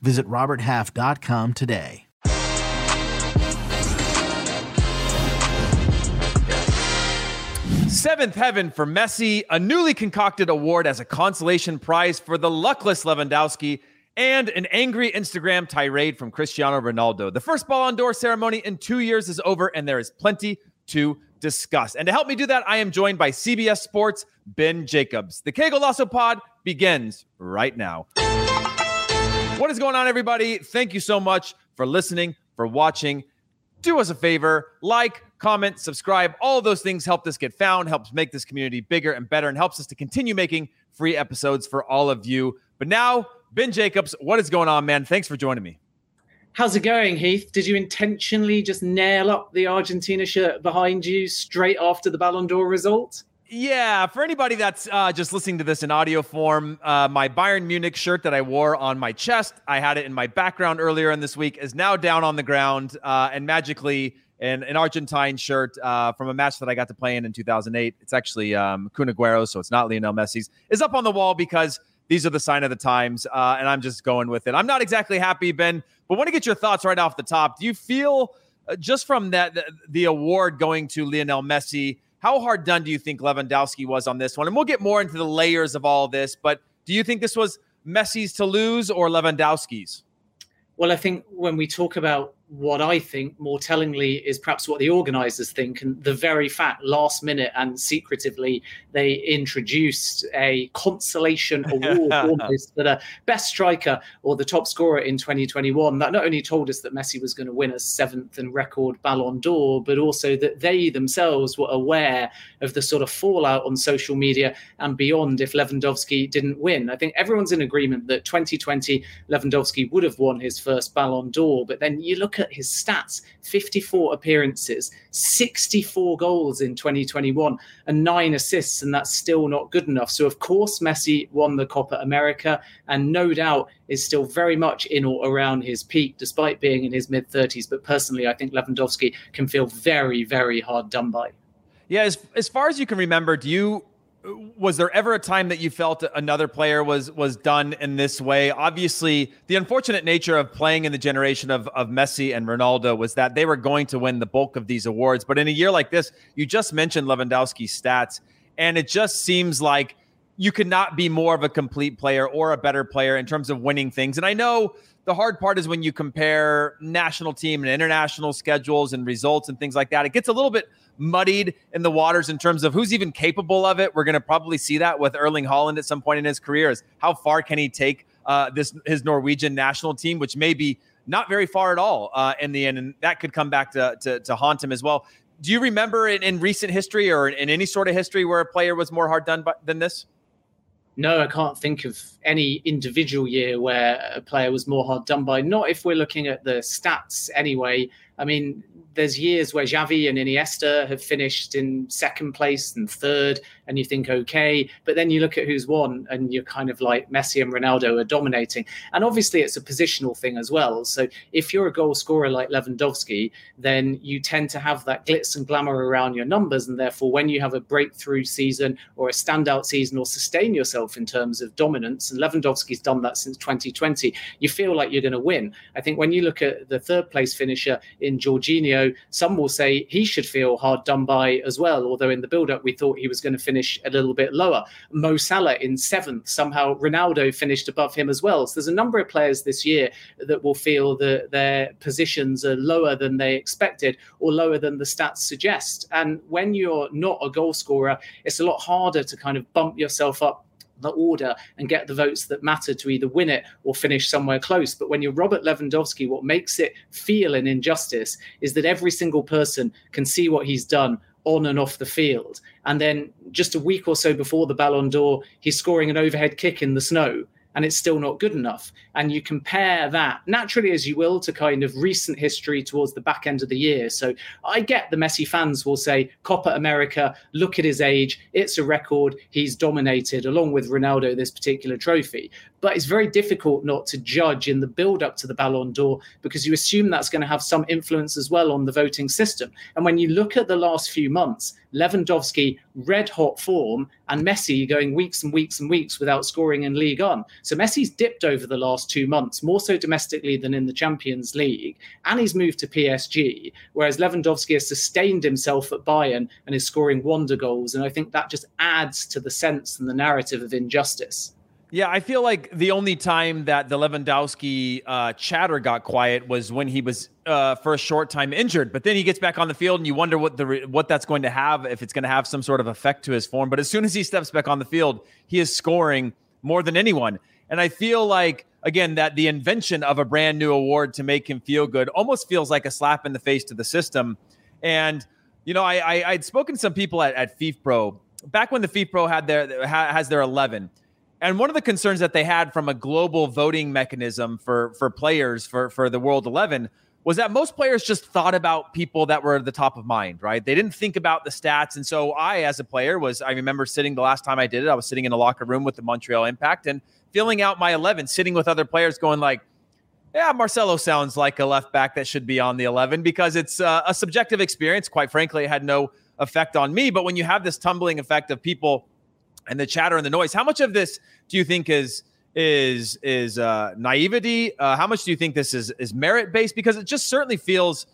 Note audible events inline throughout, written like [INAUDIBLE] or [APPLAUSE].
Visit RobertHalf.com today. Seventh heaven for Messi, a newly concocted award as a consolation prize for the luckless Lewandowski, and an angry Instagram tirade from Cristiano Ronaldo. The first ball Ballon d'Or ceremony in two years is over, and there is plenty to discuss. And to help me do that, I am joined by CBS Sports' Ben Jacobs. The Que Golazo Pod begins right now. What is going on, everybody? Thank you so much for listening, for watching. Do us a favor, like, comment, subscribe. All those things help us get found, helps make this community bigger and better, and helps us to continue making free episodes for all of you. But now, Ben Jacobs, what is going on, man? Thanks for joining me. How's it going, Heath? Did you intentionally just nail up the Argentina shirt behind you straight after the Ballon d'Or result? Yeah, for anybody that's uh, just listening to this in audio form, uh, my Bayern Munich shirt that I wore on my chest, I had it in my background earlier in this week, is now down on the ground uh, and magically an, an Argentine shirt uh, from a match that I got to play in in 2008. It's actually um, Kun Aguero, so it's not Lionel Messi's. Is up on the wall because these are the sign of the times, uh, and I'm just going with it. I'm not exactly happy, Ben, but want to get your thoughts right off the top. Do you feel uh, just from that the, the award going to Lionel Messi? How hard done do you think Lewandowski was on this one? And we'll get more into the layers of all this, but do you think this was Messi's to lose or Lewandowski's? Well, I think when we talk about what I think more tellingly is perhaps what the organisers think, and the very fact last minute and secretively they introduced a consolation [LAUGHS] award almost for the best striker or the top scorer in 2021. That not only told us that Messi was going to win a seventh and record Ballon d'Or, but also that they themselves were aware of the sort of fallout on social media and beyond if Lewandowski didn't win. I think everyone's in agreement that 2020 Lewandowski would have won his first Ballon d'Or, but then you look at his stats 54 appearances, 64 goals in 2021, and nine assists, and that's still not good enough. So, of course, Messi won the Copa America and no doubt is still very much in or around his peak, despite being in his mid 30s. But personally, I think Lewandowski can feel very, very hard done by. Yeah, as, as far as you can remember, do you was there ever a time that you felt another player was was done in this way? Obviously, the unfortunate nature of playing in the generation of of Messi and Ronaldo was that they were going to win the bulk of these awards. But in a year like this, you just mentioned Lewandowski's stats, and it just seems like you could not be more of a complete player or a better player in terms of winning things. And I know the hard part is when you compare national team and international schedules and results and things like that. It gets a little bit muddied in the waters in terms of who's even capable of it. We're going to probably see that with Erling Haaland at some point in his career. Is how far can he take uh, this his Norwegian national team, which may be not very far at all uh, in the end, and that could come back to, to, to haunt him as well. Do you remember in, in recent history or in, in, any sort of history where a player was more hard done by, than this? No, I can't think of any individual year where a player was more hard done by. Not if we're looking at the stats anyway. I mean, there's years where Xavi and Iniesta have finished in second place and third, and you think, okay. But then you look at who's won, and you're kind of like Messi and Ronaldo are dominating. And obviously, it's a positional thing as well. So if you're a goal scorer like Lewandowski, then you tend to have that glitz and glamour around your numbers. And therefore, when you have a breakthrough season or a standout season or sustain yourself in terms of dominance, and Lewandowski's done that since 2020, you feel like you're going to win. I think when you look at the third place finisher in Jorginho, some will say he should feel hard done by as well. Although in the build up, we thought he was going to finish a little bit lower. Mo Salah in seventh, somehow Ronaldo finished above him as well. So there's a number of players this year that will feel that their positions are lower than they expected or lower than the stats suggest. And when you're not a goal scorer, it's a lot harder to kind of bump yourself up the order and get the votes that matter to either win it or finish somewhere close. But when you're Robert Lewandowski, what makes it feel an injustice is that every single person can see what he's done on and off the field. And then just a week or so before the Ballon d'Or, he's scoring an overhead kick in the snow and it's still not good enough. And you compare that naturally as you will to kind of recent history towards the back end of the year. So I get the Messi fans will say, Copa America, look at his age, it's a record. He's dominated along with Ronaldo this particular trophy. But it's very difficult not to judge in the build up to the Ballon d'Or because you assume that's going to have some influence as well on the voting system. And when you look at the last few months, Lewandowski, red hot form, and Messi going weeks and weeks and weeks without scoring in League 1. So Messi's dipped over the last two months, more so domestically than in the Champions League, and he's moved to PSG, whereas Lewandowski has sustained himself at Bayern and is scoring wonder goals. And I think that just adds to the sense and the narrative of injustice. Yeah, I feel like the only time that the Lewandowski uh, chatter got quiet was when he was uh, for a short time injured. But then he gets back on the field, and you wonder what the what that's going to have if it's going to have some sort of effect to his form. But as soon as he steps back on the field, he is scoring more than anyone. And I feel like again that the invention of a brand new award to make him feel good almost feels like a slap in the face to the system. And you know, I, I would spoken to some people at, at FIFPro back when the FIFPro had their has their eleven and one of the concerns that they had from a global voting mechanism for for players for for the World 11 was that most players just thought about people that were at the top of mind, right? They didn't think about the stats. And so I, as a player, was I remember sitting the last time I did it, I was sitting in a locker room with the Montreal Impact and filling out my 11, sitting with other players, going like, "Yeah, Marcelo sounds like a left back that should be on the 11," because it's uh, a subjective experience. Quite frankly, it had no effect on me. But when you have this tumbling effect of people and the chatter and the noise. How much of this do you think is is is uh, naivety? Uh, how much do you think this is is merit based? Because it just certainly feels.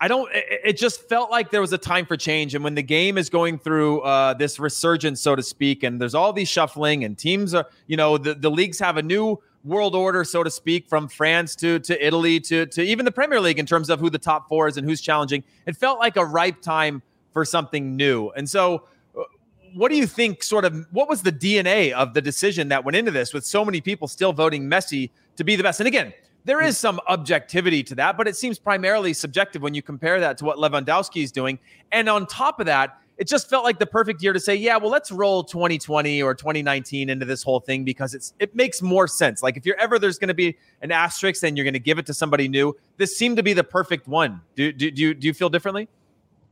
I don't. It, just felt like there was a time for change, and when the game is going through uh, this resurgence, so to speak, and there's all these shuffling, and teams are, you know, the, the leagues have a new world order, so to speak, from France to to Italy to to even the Premier League in terms of who the top four is and who's challenging. It felt like a ripe time for something new, and so what do you think sort of what was the DNA of the decision that went into this with so many people still voting Messi to be the best? And again, there is some objectivity to that, but it seems primarily subjective when you compare that to what Lewandowski is doing. And on top of that, it just felt like the perfect year to say, yeah, well, let's roll 2020 or 2019 into this whole thing because it's it makes more sense. Like if you're ever there's going to be an asterisk and you're going to give it to somebody new, this seemed to be the perfect one. Do do do you, do you feel differently?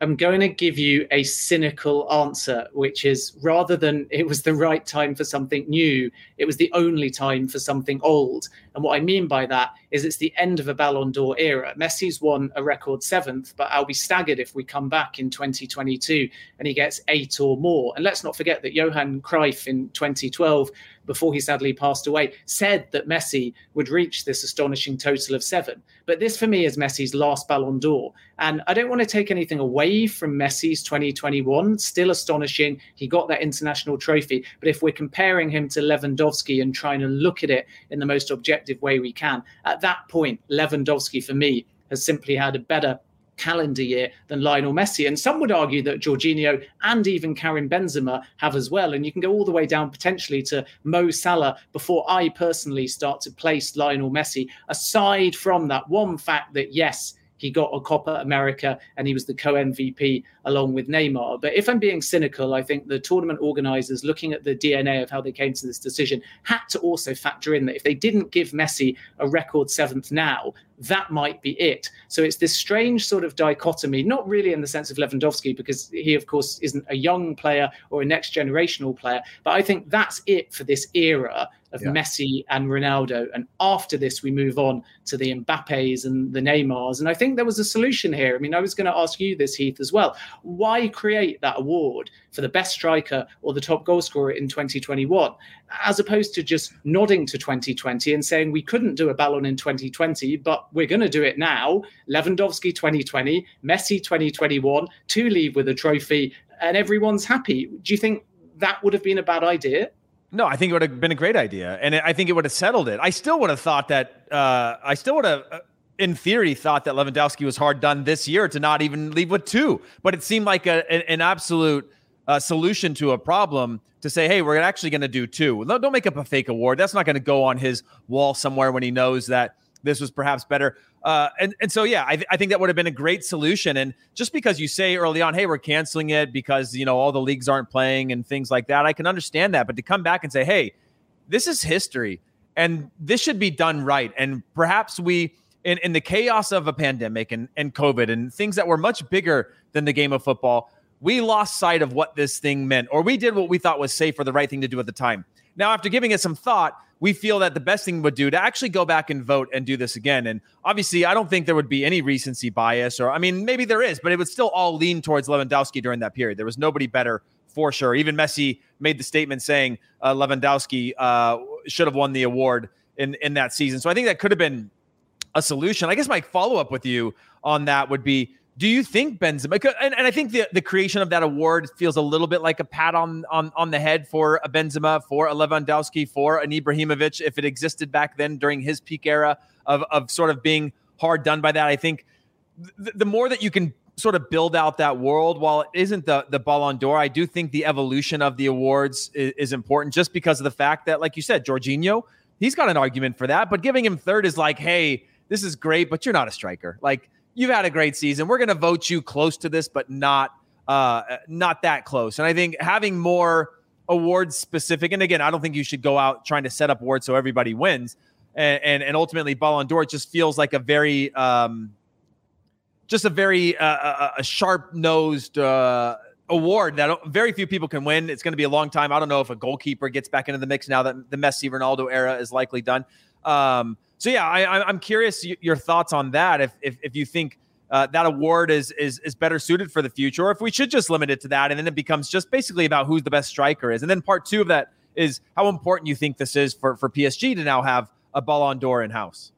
I'm going to give you a cynical answer, which is rather than it was the right time for something new, it was the only time for something old. And what I mean by that is it's the end of a Ballon d'Or era. Messi's won a record seventh, but I'll be staggered if we come back in 2022 and he gets eight or more. And let's not forget that Johan Cruyff in 2012 before he sadly passed away, said that Messi would reach this astonishing total of seven. But this, for me, is Messi's last Ballon d'Or. And I don't want to take anything away from Messi's 2021. Still astonishing. He got that international trophy. But if we're comparing him to Lewandowski and trying to look at it in the most objective way we can, at that point, Lewandowski, for me, has simply had a better calendar year than Lionel Messi. And some would argue that Jorginho and even Karim Benzema have as well. And you can go all the way down potentially to Mo Salah before I personally start to place Lionel Messi, aside from that one fact that, yes, he got a Copa America and he was the co MVP along with Neymar. But if I'm being cynical, I think the tournament organizers, looking at the DNA of how they came to this decision, had to also factor in that if they didn't give Messi a record seventh now, that might be it. So it's this strange sort of dichotomy, not really in the sense of Lewandowski, because he, of course, isn't a young player or a next generational player. But I think that's it for this era of yeah. Messi and Ronaldo. And after this, we move on to the Mbappes and the Neymars. And I think there was a solution here. I mean, I was going to ask you this, Heath, as well. Why create that award for the best striker or the top goal scorer in 2021, as opposed to just nodding to 2020 and saying we couldn't do a Ballon in 2020, but we're going to do it now? Lewandowski 2020, Messi 2021, to leave with a trophy, and everyone's happy. Do you think that would have been a bad idea? No, I think it would have been a great idea, and I think it would have settled it. I still would have thought that. Uh, I still would have, uh, in theory, thought that Lewandowski was hard done this year to not even leave with two. But it seemed like a, an, an absolute uh, solution to a problem to say, hey, we're actually going to do two. Don't make up a fake award. That's not going to go on his wall somewhere when he knows that this was perhaps better. Uh, and and so yeah, I, th- I think that would have been a great solution. And just because you say early on, hey, we're canceling it because you know all the leagues aren't playing and things like that, I can understand that. But to come back and say, hey, this is history. and this should be done right. And perhaps we, in, in the chaos of a pandemic and, and COVID and things that were much bigger than the game of football, we lost sight of what this thing meant, or we did what we thought was safe or the right thing to do at the time. Now, after giving it some thought, we feel that the best thing would do to actually go back and vote and do this again. And obviously, I don't think there would be any recency bias, or I mean, maybe there is, but it would still all lean towards Lewandowski during that period. There was nobody better for sure. Even Messi made the statement saying uh, Lewandowski uh, should have won the award in in that season. So I think that could have been a solution. I guess my follow up with you on that would be do you think Benzema? And, and I think the, the creation of that award feels a little bit like a pat on, on on the head for a Benzema, for a Lewandowski, for an Ibrahimovic, if it existed back then during his peak era of of sort of being hard done by that. I think th- the more that you can sort of build out that world, while it isn't the the Ballon d'Or, I do think the evolution of the awards is, is important, just because of the fact that, like you said, Jorginho, he's got an argument for that, but giving him third is like, hey, this is great, but you're not a striker, like you've had a great season. We're going to vote you close to this, but not uh, not that close. And I think having more awards specific, and again, I don't think you should go out trying to set up awards so everybody wins. And and, and ultimately, Ballon d'Or just feels like a very um, just a very uh, a sharp nosed. Uh, award that very few people can win. It's going to be a long time. I don't know if a goalkeeper gets back into the mix now that the Messi Ronaldo era is likely done. Um, so yeah, I, am curious your thoughts on that. If if, if you think uh, that award is is is better suited for the future, or if we should just limit it to that, and then it becomes just basically about who's the best striker is. And then part two of that is how important you think this is for for PSG to now have a Ballon d'Or in house.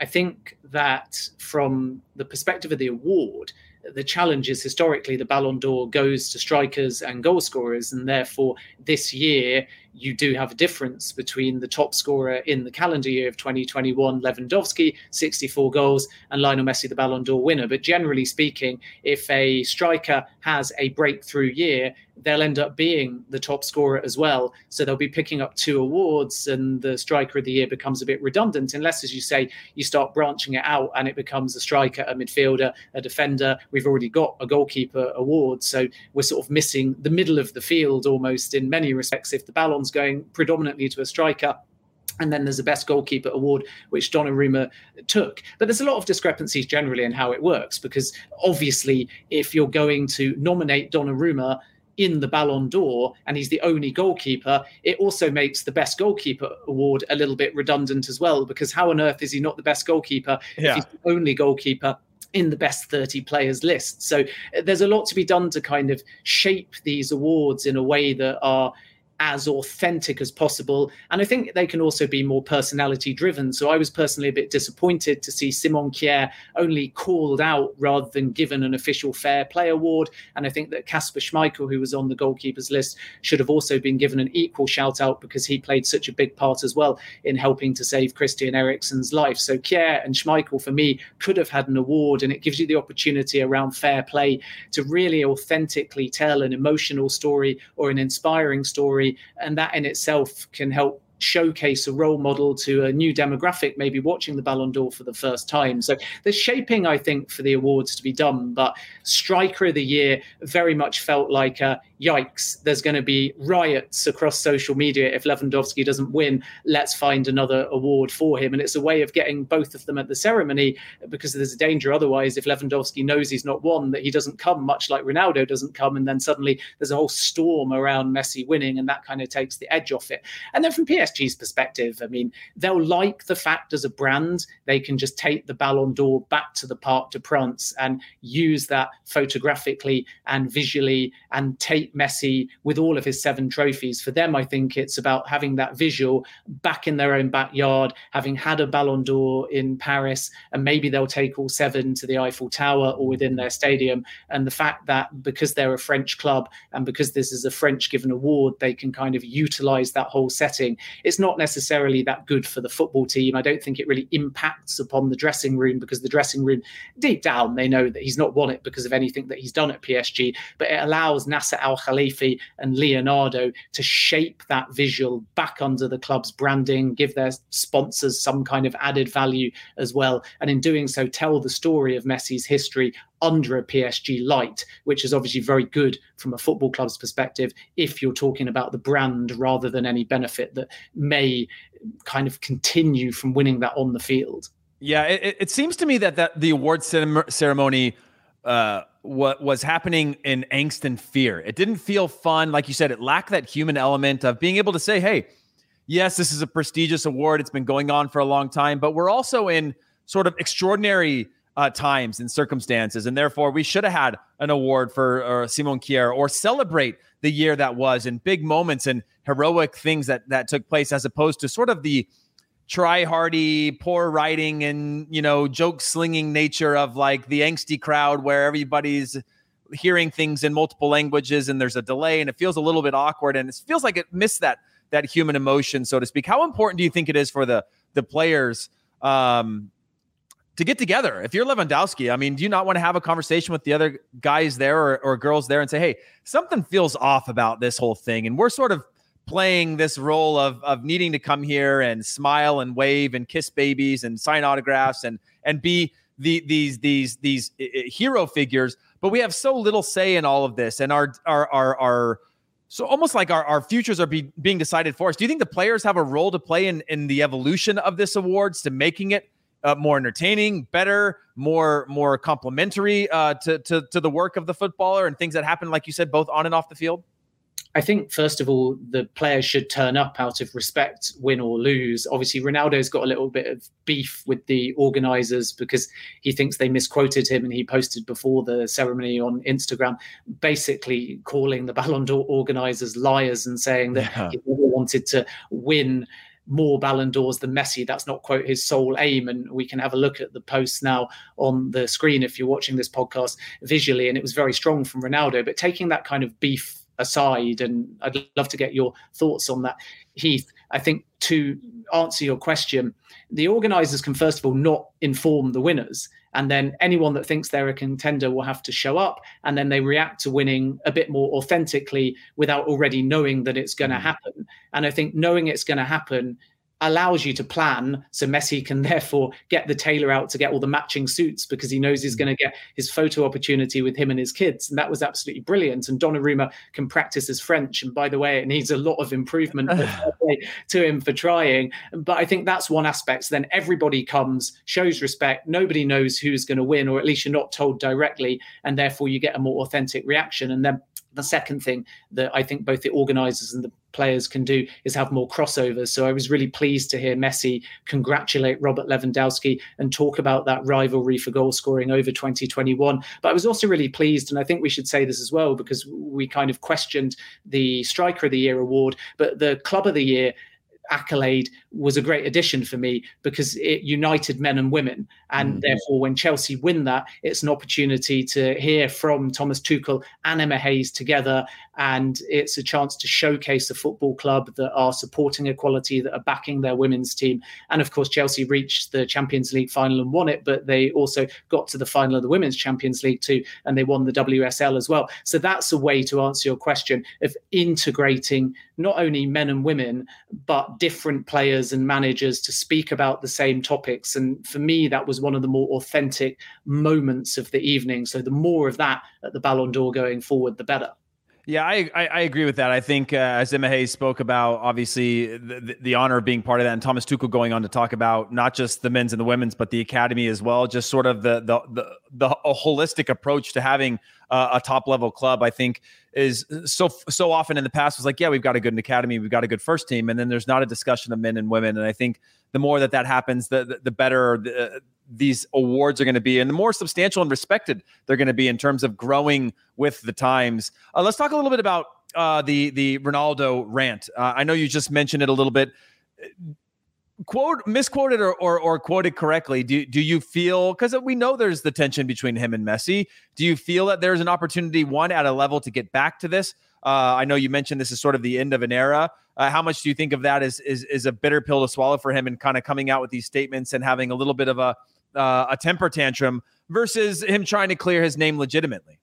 I think that from the perspective of the award, the challenge is historically the Ballon d'Or goes to strikers and goal scorers, and therefore this year you do have a difference between the top scorer in the calendar year of 2021, Lewandowski, 64 goals, and Lionel Messi, the Ballon d'Or winner. But generally speaking, if a striker has a breakthrough year, they'll end up being the top scorer as well. So they'll be picking up two awards, and the striker of the year becomes a bit redundant, unless, as you say, you start branching it out and it becomes a striker, a midfielder, a defender. We've already got a goalkeeper award. So we're sort of missing the middle of the field almost in many respects if the Ballon going predominantly to a striker. And then there's the best goalkeeper award, which Donnarumma took. But there's a lot of discrepancies generally in how it works, because obviously, if you're going to nominate Donnarumma in the Ballon d'Or and he's the only goalkeeper, it also makes the best goalkeeper award a little bit redundant as well, because how on earth is he not the best goalkeeper yeah. if he's the only goalkeeper? in the best 30 players list. So there's a lot to be done to kind of shape these awards in a way that are as authentic as possible. And I think they can also be more personality driven. So I was personally a bit disappointed to see Simon Kjær only called out rather than given an official fair play award. And I think that Kasper Schmeichel, who was on the goalkeepers list, should have also been given an equal shout out because he played such a big part as well in helping to save Christian Eriksen's life. So Kjær and Schmeichel, for me, could have had an award. And it gives you the opportunity around fair play to really authentically tell an emotional story or an inspiring story and that in itself can help showcase a role model to a new demographic, maybe watching the Ballon d'Or for the first time. So there's shaping, I think, for the awards to be done. But Striker of the Year very much felt like a yikes, there's going to be riots across social media if Lewandowski doesn't win. Let's find another award for him. And it's a way of getting both of them at the ceremony because there's a danger otherwise if Lewandowski knows he's not won, that he doesn't come, much like Ronaldo doesn't come. And then suddenly there's a whole storm around Messi winning, and that kind of takes the edge off it. And then from PSG's perspective, I mean, they'll like the fact as a brand, they can just take the Ballon d'Or back to the Parc de France and use that photographically and visually and take Messi with all of his seven trophies. For them, I think it's about having that visual back in their own backyard, having had a Ballon d'Or in Paris, and maybe they'll take all seven to the Eiffel Tower or within their stadium. And the fact that because they're a French club and because this is a French given award, they can kind of utilize that whole setting. It's not necessarily that good for the football team. I don't think it really impacts upon the dressing room because the dressing room, deep down, they know that he's not won it because of anything that he's done at PSG, but it allows Nasser Al Al Khelaifi and Leonardo to shape that visual back under the club's branding, give their sponsors some kind of added value as well. And in doing so, tell the story of Messi's history under a PSG light, which is obviously very good from a football club's perspective if you're talking about the brand rather than any benefit that may kind of continue from winning that on the field. Yeah, it, it seems to me that, that the award ceremony uh, what was happening in angst and fear. It didn't feel fun. Like you said, it lacked that human element of being able to say, hey, yes, this is a prestigious award. It's been going on for a long time, but we're also in sort of extraordinary uh, times and circumstances. And therefore, we should have had an award for Simon Kjær or celebrate the year that was and big moments and heroic things that that took place as opposed to sort of the try hardy, poor writing, and you know, joke slinging nature of like the angsty crowd where everybody's hearing things in multiple languages and there's a delay and it feels a little bit awkward and it feels like it missed that that human emotion, so to speak. How important do you think it is for the the players um, to get together? If you're Lewandowski, I mean, do you not want to have a conversation with the other guys there or, or girls there and say, hey, something feels off about this whole thing, and we're sort of playing this role of of needing to come here and smile and wave and kiss babies and sign autographs and and be the, these these these hero figures. But we have so little say in all of this and our our our, our so almost like our, our futures are be, being decided for us. Do you think the players have a role to play in in the evolution of this awards to making it uh, more entertaining better more more complementary uh, to, to to the work of the footballer and things that happen like you said both on and off the field I think first of all, the players should turn up out of respect, win or lose. Obviously, Ronaldo's got a little bit of beef with the organisers because he thinks they misquoted him, and he posted before the ceremony on Instagram, basically calling the [LAUGHS] Ballon d'Or organisers liars and saying that yeah. he wanted to win more Ballon d'Ors than Messi. That's not quote his sole aim. And we can have a look at the posts now on the screen if you're watching this podcast visually. And it was very strong from Ronaldo. But taking that kind of beef aside, and I'd love to get your thoughts on that, Heath. I think to answer your question, the organisers can first of all not inform the winners, and then anyone that thinks they're a contender will have to show up, and then they react to winning a bit more authentically without already knowing that it's going to mm. happen. And I think knowing it's going to happen allows you to plan so Messi can [LAUGHS] therefore get the tailor out to get all the matching suits because he knows he's mm. going to get his photo opportunity with him and his kids. And that was absolutely brilliant. And Donnarumma can practice his French. And by the way it needs a lot of improvement [SIGHS] to him for trying. But I think that's one aspect. So then everybody comes shows respect. Nobody knows who's going to win or at least you're not told directly. And therefore you get a more authentic reaction. And then the second thing that I think both the organisers and the players can do is have more crossovers. So I was really pleased to hear Messi congratulate Robert Lewandowski and talk about that rivalry for goal scoring over 2021. But I was also really pleased, and I think we should say this as well, because we kind of questioned the Striker of the Year award, but the Club of the Year accolade was a great addition for me because it united men and women. And mm-hmm. therefore, when Chelsea win that, it's an opportunity to hear from Thomas Tuchel and Emma Hayes together. And it's a chance to showcase a football club that are supporting equality, that are backing their women's team. And of course, Chelsea reached the Champions League final and won it, but they also got to the final of the Women's Champions League too, and they won the WSL as well. So that's a way to answer your question of integrating not only men and women, but different players and managers to speak about the same topics. And for me, that was one of the more authentic moments of the evening. So the more of that at the Ballon d'Or going forward, the better. Yeah, I, I, I agree with that. I think uh, as Emma Hayes spoke about, obviously the, the honor of being part of that, and Thomas Tuchel going on to talk about not just the men's and the women's, but the academy as well. Just sort of the the the, the holistic approach to having uh, a top level club. I think is so so often in the past was like, yeah, we've got a good academy, we've got a good first team, and then there's not a discussion of men and women. And I think the more that that happens, the the, the better the, these awards are going to be and the more substantial and respected they're going to be in terms of growing with the times. Uh, let's talk a little bit about uh, the the Ronaldo rant. Uh, I know you just mentioned it a little bit. Quote misquoted or, or, or quoted correctly. Do do you feel because we know there's the tension between him and Messi? Do you feel that there's an opportunity one at a level to get back to this? Uh, I know you mentioned this is sort of the end of an era. Uh, how much do you think of that as is, is a bitter pill to swallow for him and kind of coming out with these statements and having a little bit of a uh, a temper tantrum versus him trying to clear his name legitimately.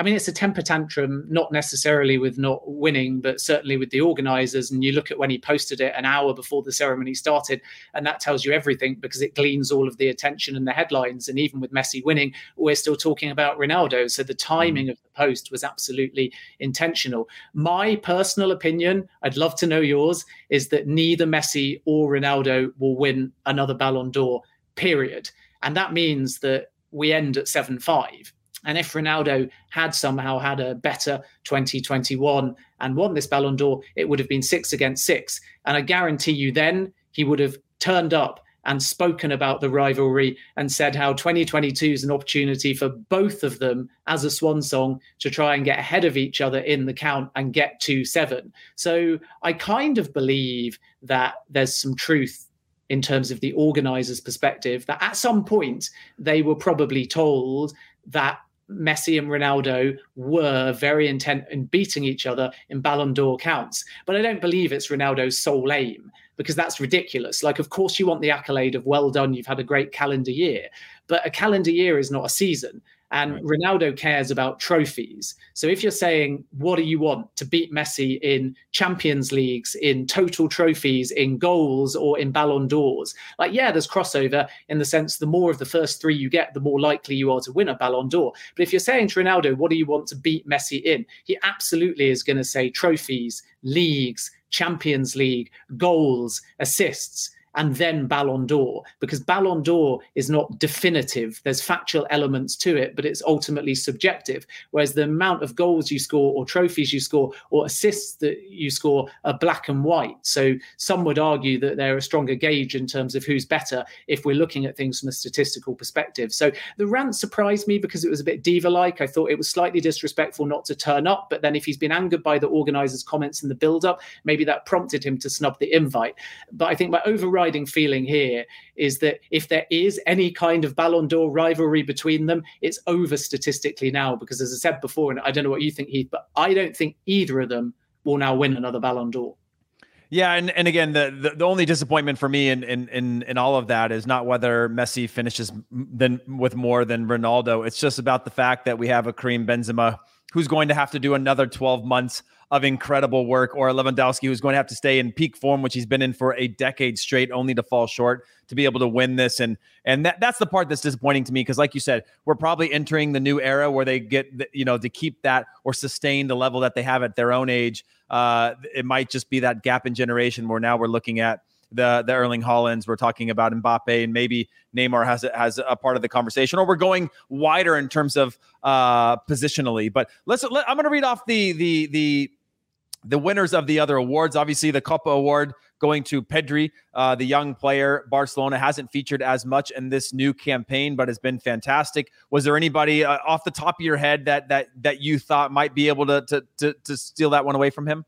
I mean, it's a temper tantrum, not necessarily with not winning, but certainly with the organisers. And you look at when he posted it an hour before the ceremony started, and that tells you everything because it gleans all of the attention and the headlines. And even with Messi winning, we're still talking about Ronaldo. So the timing mm. of the post was absolutely intentional. My personal opinion, I'd love to know yours, is that neither Messi or Ronaldo will win another Ballon d'Or, period. And that means that we end at 7 5 and if Ronaldo had somehow had a better 2021 and won this Ballon d'Or, it would have been six against six. And I guarantee you then he would have turned up and spoken about the rivalry and said how 2022 is an opportunity for both of them as a swan song to try and get ahead of each other in the count and get to seven. So I kind of believe that there's some truth in terms of the organizers' perspective that at some point they were probably told that Messi and Ronaldo were very intent in beating each other in Ballon d'Or counts. But I don't believe it's Ronaldo's sole aim because that's ridiculous. Like, of course, you want the accolade of well done, you've had a great calendar year, but a calendar year is not a season. And right. Ronaldo cares about trophies. So if you're saying, what do you want to beat Messi in Champions Leagues, in total trophies, in goals, or in Ballon d'Ors? Like, yeah, there's crossover in the sense the more of the first three you get, the more likely you are to win a Ballon d'Or. But if you're saying to Ronaldo, what do you want to beat Messi in? He absolutely is going to say trophies, leagues, Champions League, goals, assists and then Ballon d'Or, because Ballon d'Or is not definitive. There's factual elements to it, but it's ultimately subjective. Whereas the amount of goals you score, or trophies you score, or assists that you score are black and white. So some would argue that they're a stronger gauge in terms of who's better if we're looking at things from a statistical perspective. So the rant surprised me because it was a bit diva like. I thought it was slightly disrespectful not to turn up, but then if he's been angered by the organisers' comments in the build up, maybe that prompted him to snub the invite. But I think my overriding feeling here is that if there is any kind of Ballon d'Or rivalry between them, it's over statistically now. Because as I said before, and I don't know what you think, Heath, but I don't think either of them will now win another Ballon d'Or. Yeah, and, and again, the, the, the only disappointment for me in, in in in all of that is not whether Messi finishes then with more than Ronaldo. It's just about the fact that we have a Karim Benzema who's going to have to do another 12 months of incredible work, or Lewandowski, who's going to have to stay in peak form, which he's been in for a decade straight, only to fall short to be able to win this. And and that, that's the part that's disappointing to me because, like you said, we're probably entering the new era where they get the, you know to keep that or sustain the level that they have at their own age. Uh, it might just be that gap in generation where now we're looking at the the Erling Haalands. We're talking about Mbappe, and maybe Neymar has a, has a part of the conversation, or we're going wider in terms of uh, positionally. But let's. Let, I'm going to read off the the the the winners of the other awards. Obviously, the Kopa Award going to Pedri, uh, the young player. Barcelona hasn't featured as much in this new campaign, but has been fantastic. Was there anybody uh, off the top of your head that that that you thought might be able to to to, to steal that one away from him?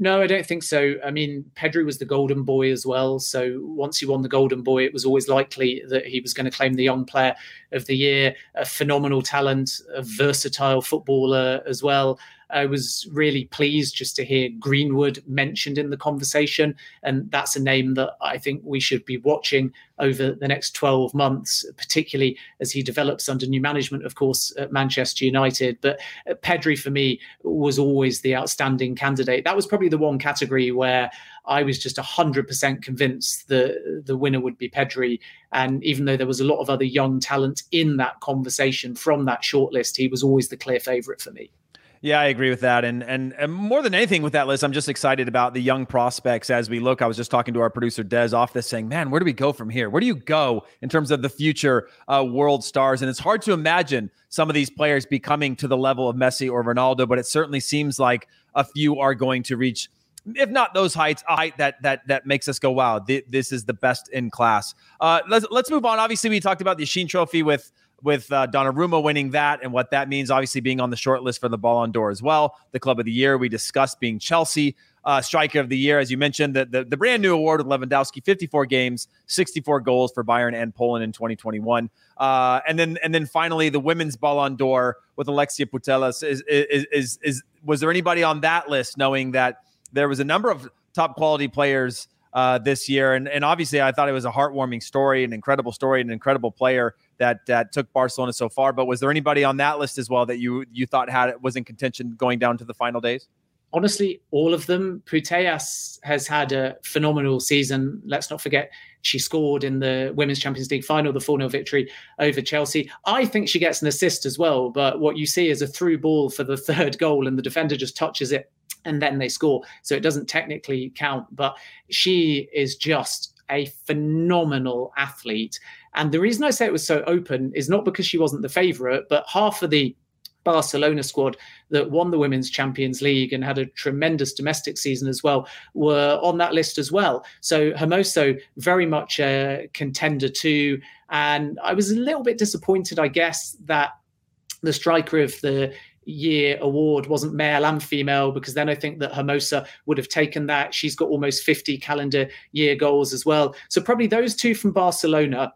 No, I don't think so. I mean, Pedri was the golden boy as well. So once he won the golden boy, it was always likely that he was going to claim the young player of the year. A phenomenal talent, a versatile footballer as well. I was really pleased just to hear Greenwood mentioned in the conversation. And that's a name that I think we should be watching over the next 12 months, particularly as he develops under new management, of course, at Manchester United. But uh, Pedri, for me, was always the outstanding candidate. That was probably the one category where I was just 100% convinced that the winner would be Pedri. And even though there was a lot of other young talent in that conversation from that shortlist, he was always the clear favourite for me. Yeah, I agree with that. And, and, and more than anything with that list, I'm just excited about the young prospects as we look. I was just talking to our producer Des off this, saying, "Man, where do we go from here? Where do you go in terms of the future uh, world stars?" And it's hard to imagine some of these players becoming to the level of Messi or Ronaldo, but it certainly seems like a few are going to reach if not those heights, a height that that that makes us go, wow, th- this is the best in class. Uh, let's let's move on. Obviously, we talked about the Yashin Trophy with with uh, Donnarumma winning that and what that means. Obviously, being on the short list for the Ballon d'Or as well. The Club of the Year we discussed being Chelsea. Uh, striker of the year, as you mentioned, the, the, the brand new award with Lewandowski, 54 games, 64 goals for Bayern and Poland in 2021, uh, and then and then finally the women's Ballon d'Or with Alexia Putellas. Is, is is is was there anybody on that list knowing that there was a number of top quality players uh, this year. And, and obviously, I thought it was a heartwarming story, an incredible story, an incredible player that that took Barcelona so far. But was there anybody on that list as well that you you thought had was in contention going down to the final days? honestly, all of them. Putellas has had a phenomenal season. Let's not forget she scored in the Women's Champions League final, the 4 0 victory over Chelsea. I think she gets an assist as well, but what you see is a through ball for the [LAUGHS] third goal, and the defender just touches it and then they score. So it doesn't technically count, but she is just a phenomenal athlete. And the reason I say it was so open is not because she wasn't the favourite, but half of the Barcelona squad that won the Women's Champions League and had a tremendous domestic season as well were on that list as well. So Hermoso, very much a contender too. And I was a little bit disappointed, I guess, that the striker of the year award wasn't male and female because then I think that Hermoso would have taken that. She's got almost 50 calendar year goals as well. So probably those two from Barcelona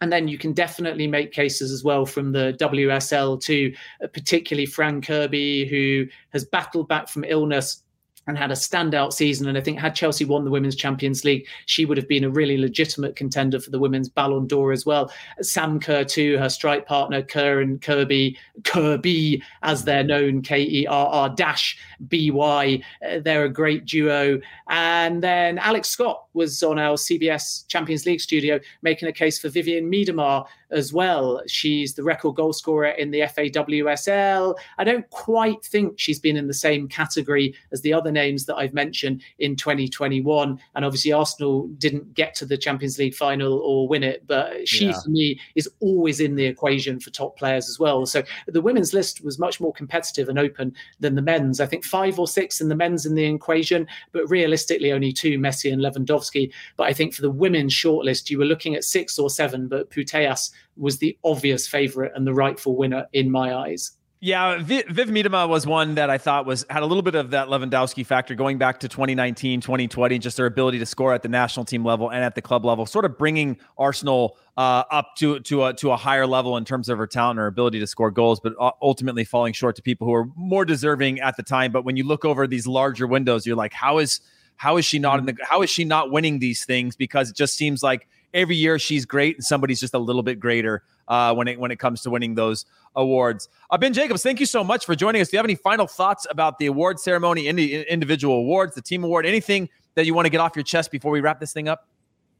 and then you can definitely make cases as well from the WSL to uh, particularly Fran Kirby, who has battled back from illness and had a standout season. And I think had Chelsea won the Women's Champions League, she would have been a really legitimate contender for the Women's Ballon d'Or as well. Sam Kerr, too, her strike partner, Kerr and Kirby, Kirby, as they're known, K E R R dash B Y. Uh, they're a great duo. And then Alex Scott was on our CBS Champions League studio making a case for Vivianne Miedema as well. She's the record goal scorer in the FAWSL. I don't quite think she's been in the same category as the other names that I've mentioned in 2021. And obviously, Arsenal didn't get to the Champions League final or win it, but she, yeah. for me, is always in the equation for top players as well. So the women's list was much more competitive and open than the men's. I think five or six in the men's in the equation, but realistically, only two Messi and Lewandowski. But I think for the women's shortlist, you were looking at six or seven, but Putellas was the obvious favourite and the rightful winner in my eyes. Yeah, Viv, Viv Miedema was one that I thought was had a little bit of that Lewandowski factor going back to 2019, 2020, just their ability to score at the national team level and at the club level, sort of bringing Arsenal uh, up to to a to a higher level in terms of her talent and her ability to score goals, but ultimately falling short to people who are more deserving at the time. But when you look over these larger windows, you're like, how is how is she not in the how is she not winning these things? Because it just seems like every year she's great and somebody's just a little bit greater uh, when it when it comes to winning those awards. Uh, ben Jacobs, thank you so much for joining us. Do you have any final thoughts about the award ceremony, any individual awards, the team award, anything that you want to get off your chest before we wrap this thing up?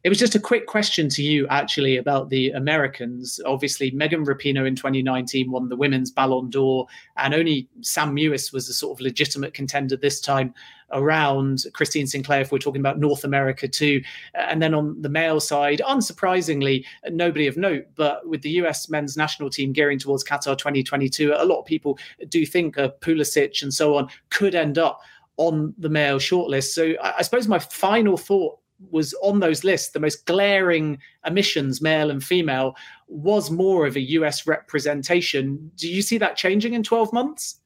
It was just a quick question to you, actually, about the Americans. Obviously, Megan Rapinoe in 2019 won the women's Ballon d'Or, and only Sam Mewis was a sort of legitimate contender this time around. Christine Sinclair, if we're talking about North America too. And then on the male side, unsurprisingly, nobody of note, but with the US men's national team gearing towards Qatar 2022, a lot of people do think uh, Pulisic and so on could end up on the male shortlist. So I, I suppose my final thought was on those lists, the most glaring emissions, male and female, was more of a US representation. Do you see that changing in 12 months?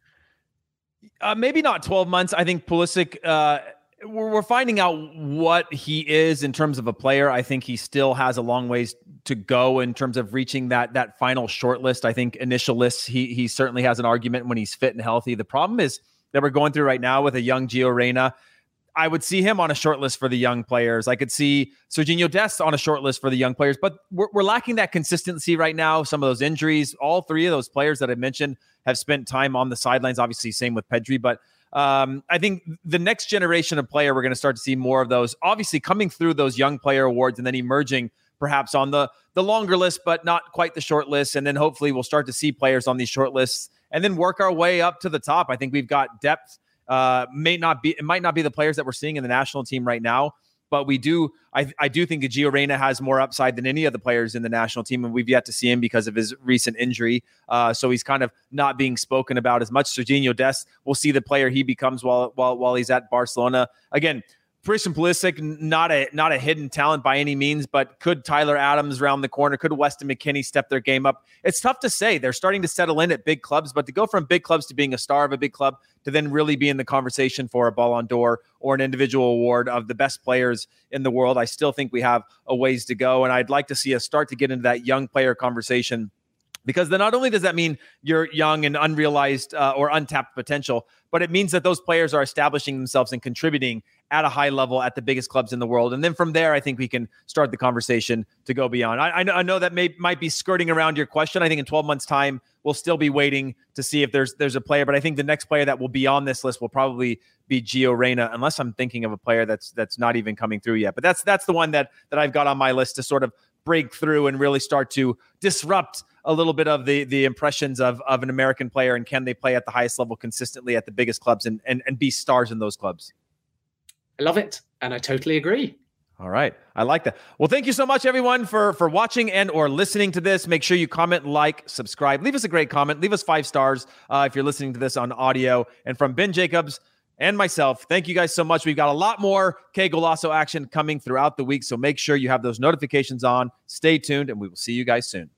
Uh, maybe not 12 months. I think Pulisic, uh, we're, we're finding out what he is in terms of a player. I think he still has a long ways to go in terms of reaching that that final short list. I think initial lists, he he certainly has an argument when he's fit and healthy. The problem is that we're going through right now with a young Gio Reyna I would see him on a short list for the young players. I could see Sergiño Dest on a short list for the young players, but we're, we're, lacking that consistency right now. Some of those injuries, all three of those players that I mentioned have spent time on the sidelines. Obviously, same with Pedri, but um, I think the next generation of player, we're going to start to see more of those. Obviously, coming through those young player awards and then emerging perhaps on the the longer list, but not quite the short list. And then hopefully, we'll start to see players on these short lists and then work our way up to the top. I think we've got depth uh, may not be it might not be the players that we're seeing in the national team right now, but we do I, I do think that Gio Reyna has more upside than any of the players in the national team, and we've yet to see him because of his recent injury. Uh, so he's kind of not being spoken about as much. Sergiño Dest, we'll see the player he becomes while while while he's at Barcelona. Again, Christian Pulisic, not a not a hidden talent by any means, but could Tyler Adams round the corner? Could Weston McKennie step their game up? It's tough to say. They're starting to settle in at big clubs, but to go from big clubs to being a star of a big club to then really be in the conversation for a Ballon d'Or or an individual award of the best players in the world, I still think we have a ways to go. And I'd like to see us start to get into that young player conversation because then not only does that mean you're young and unrealized uh, or untapped potential, but it means that those players are establishing themselves and contributing at a high level at the biggest clubs in the world. And then from there, I think we can start the conversation to go beyond. I, I, know, I know that may might be skirting around your question. I think in 12 months' time, we'll still be waiting to see if there's there's a player. But I think the next player that will be on this list will probably be Gio Reyna, unless I'm thinking of a player that's that's not even coming through yet. But that's that's the one that that I've got on my list to sort of break through and really start to disrupt a little bit of the the impressions of of an American player and can they play at the highest level consistently at the biggest clubs and and, and be stars in those clubs. I love it. And I totally agree. All right. I like that. Well, thank you so much everyone for for watching and or listening to this. Make sure you comment, like, subscribe. Leave us a great comment. Leave us 5 stars uh, if you're listening to this on audio. And from Ben Jacobs and myself, thank you guys so much. We've got a lot more Qué Golazo action coming throughout the week, so make sure you have those notifications on. Stay tuned and we will see you guys soon.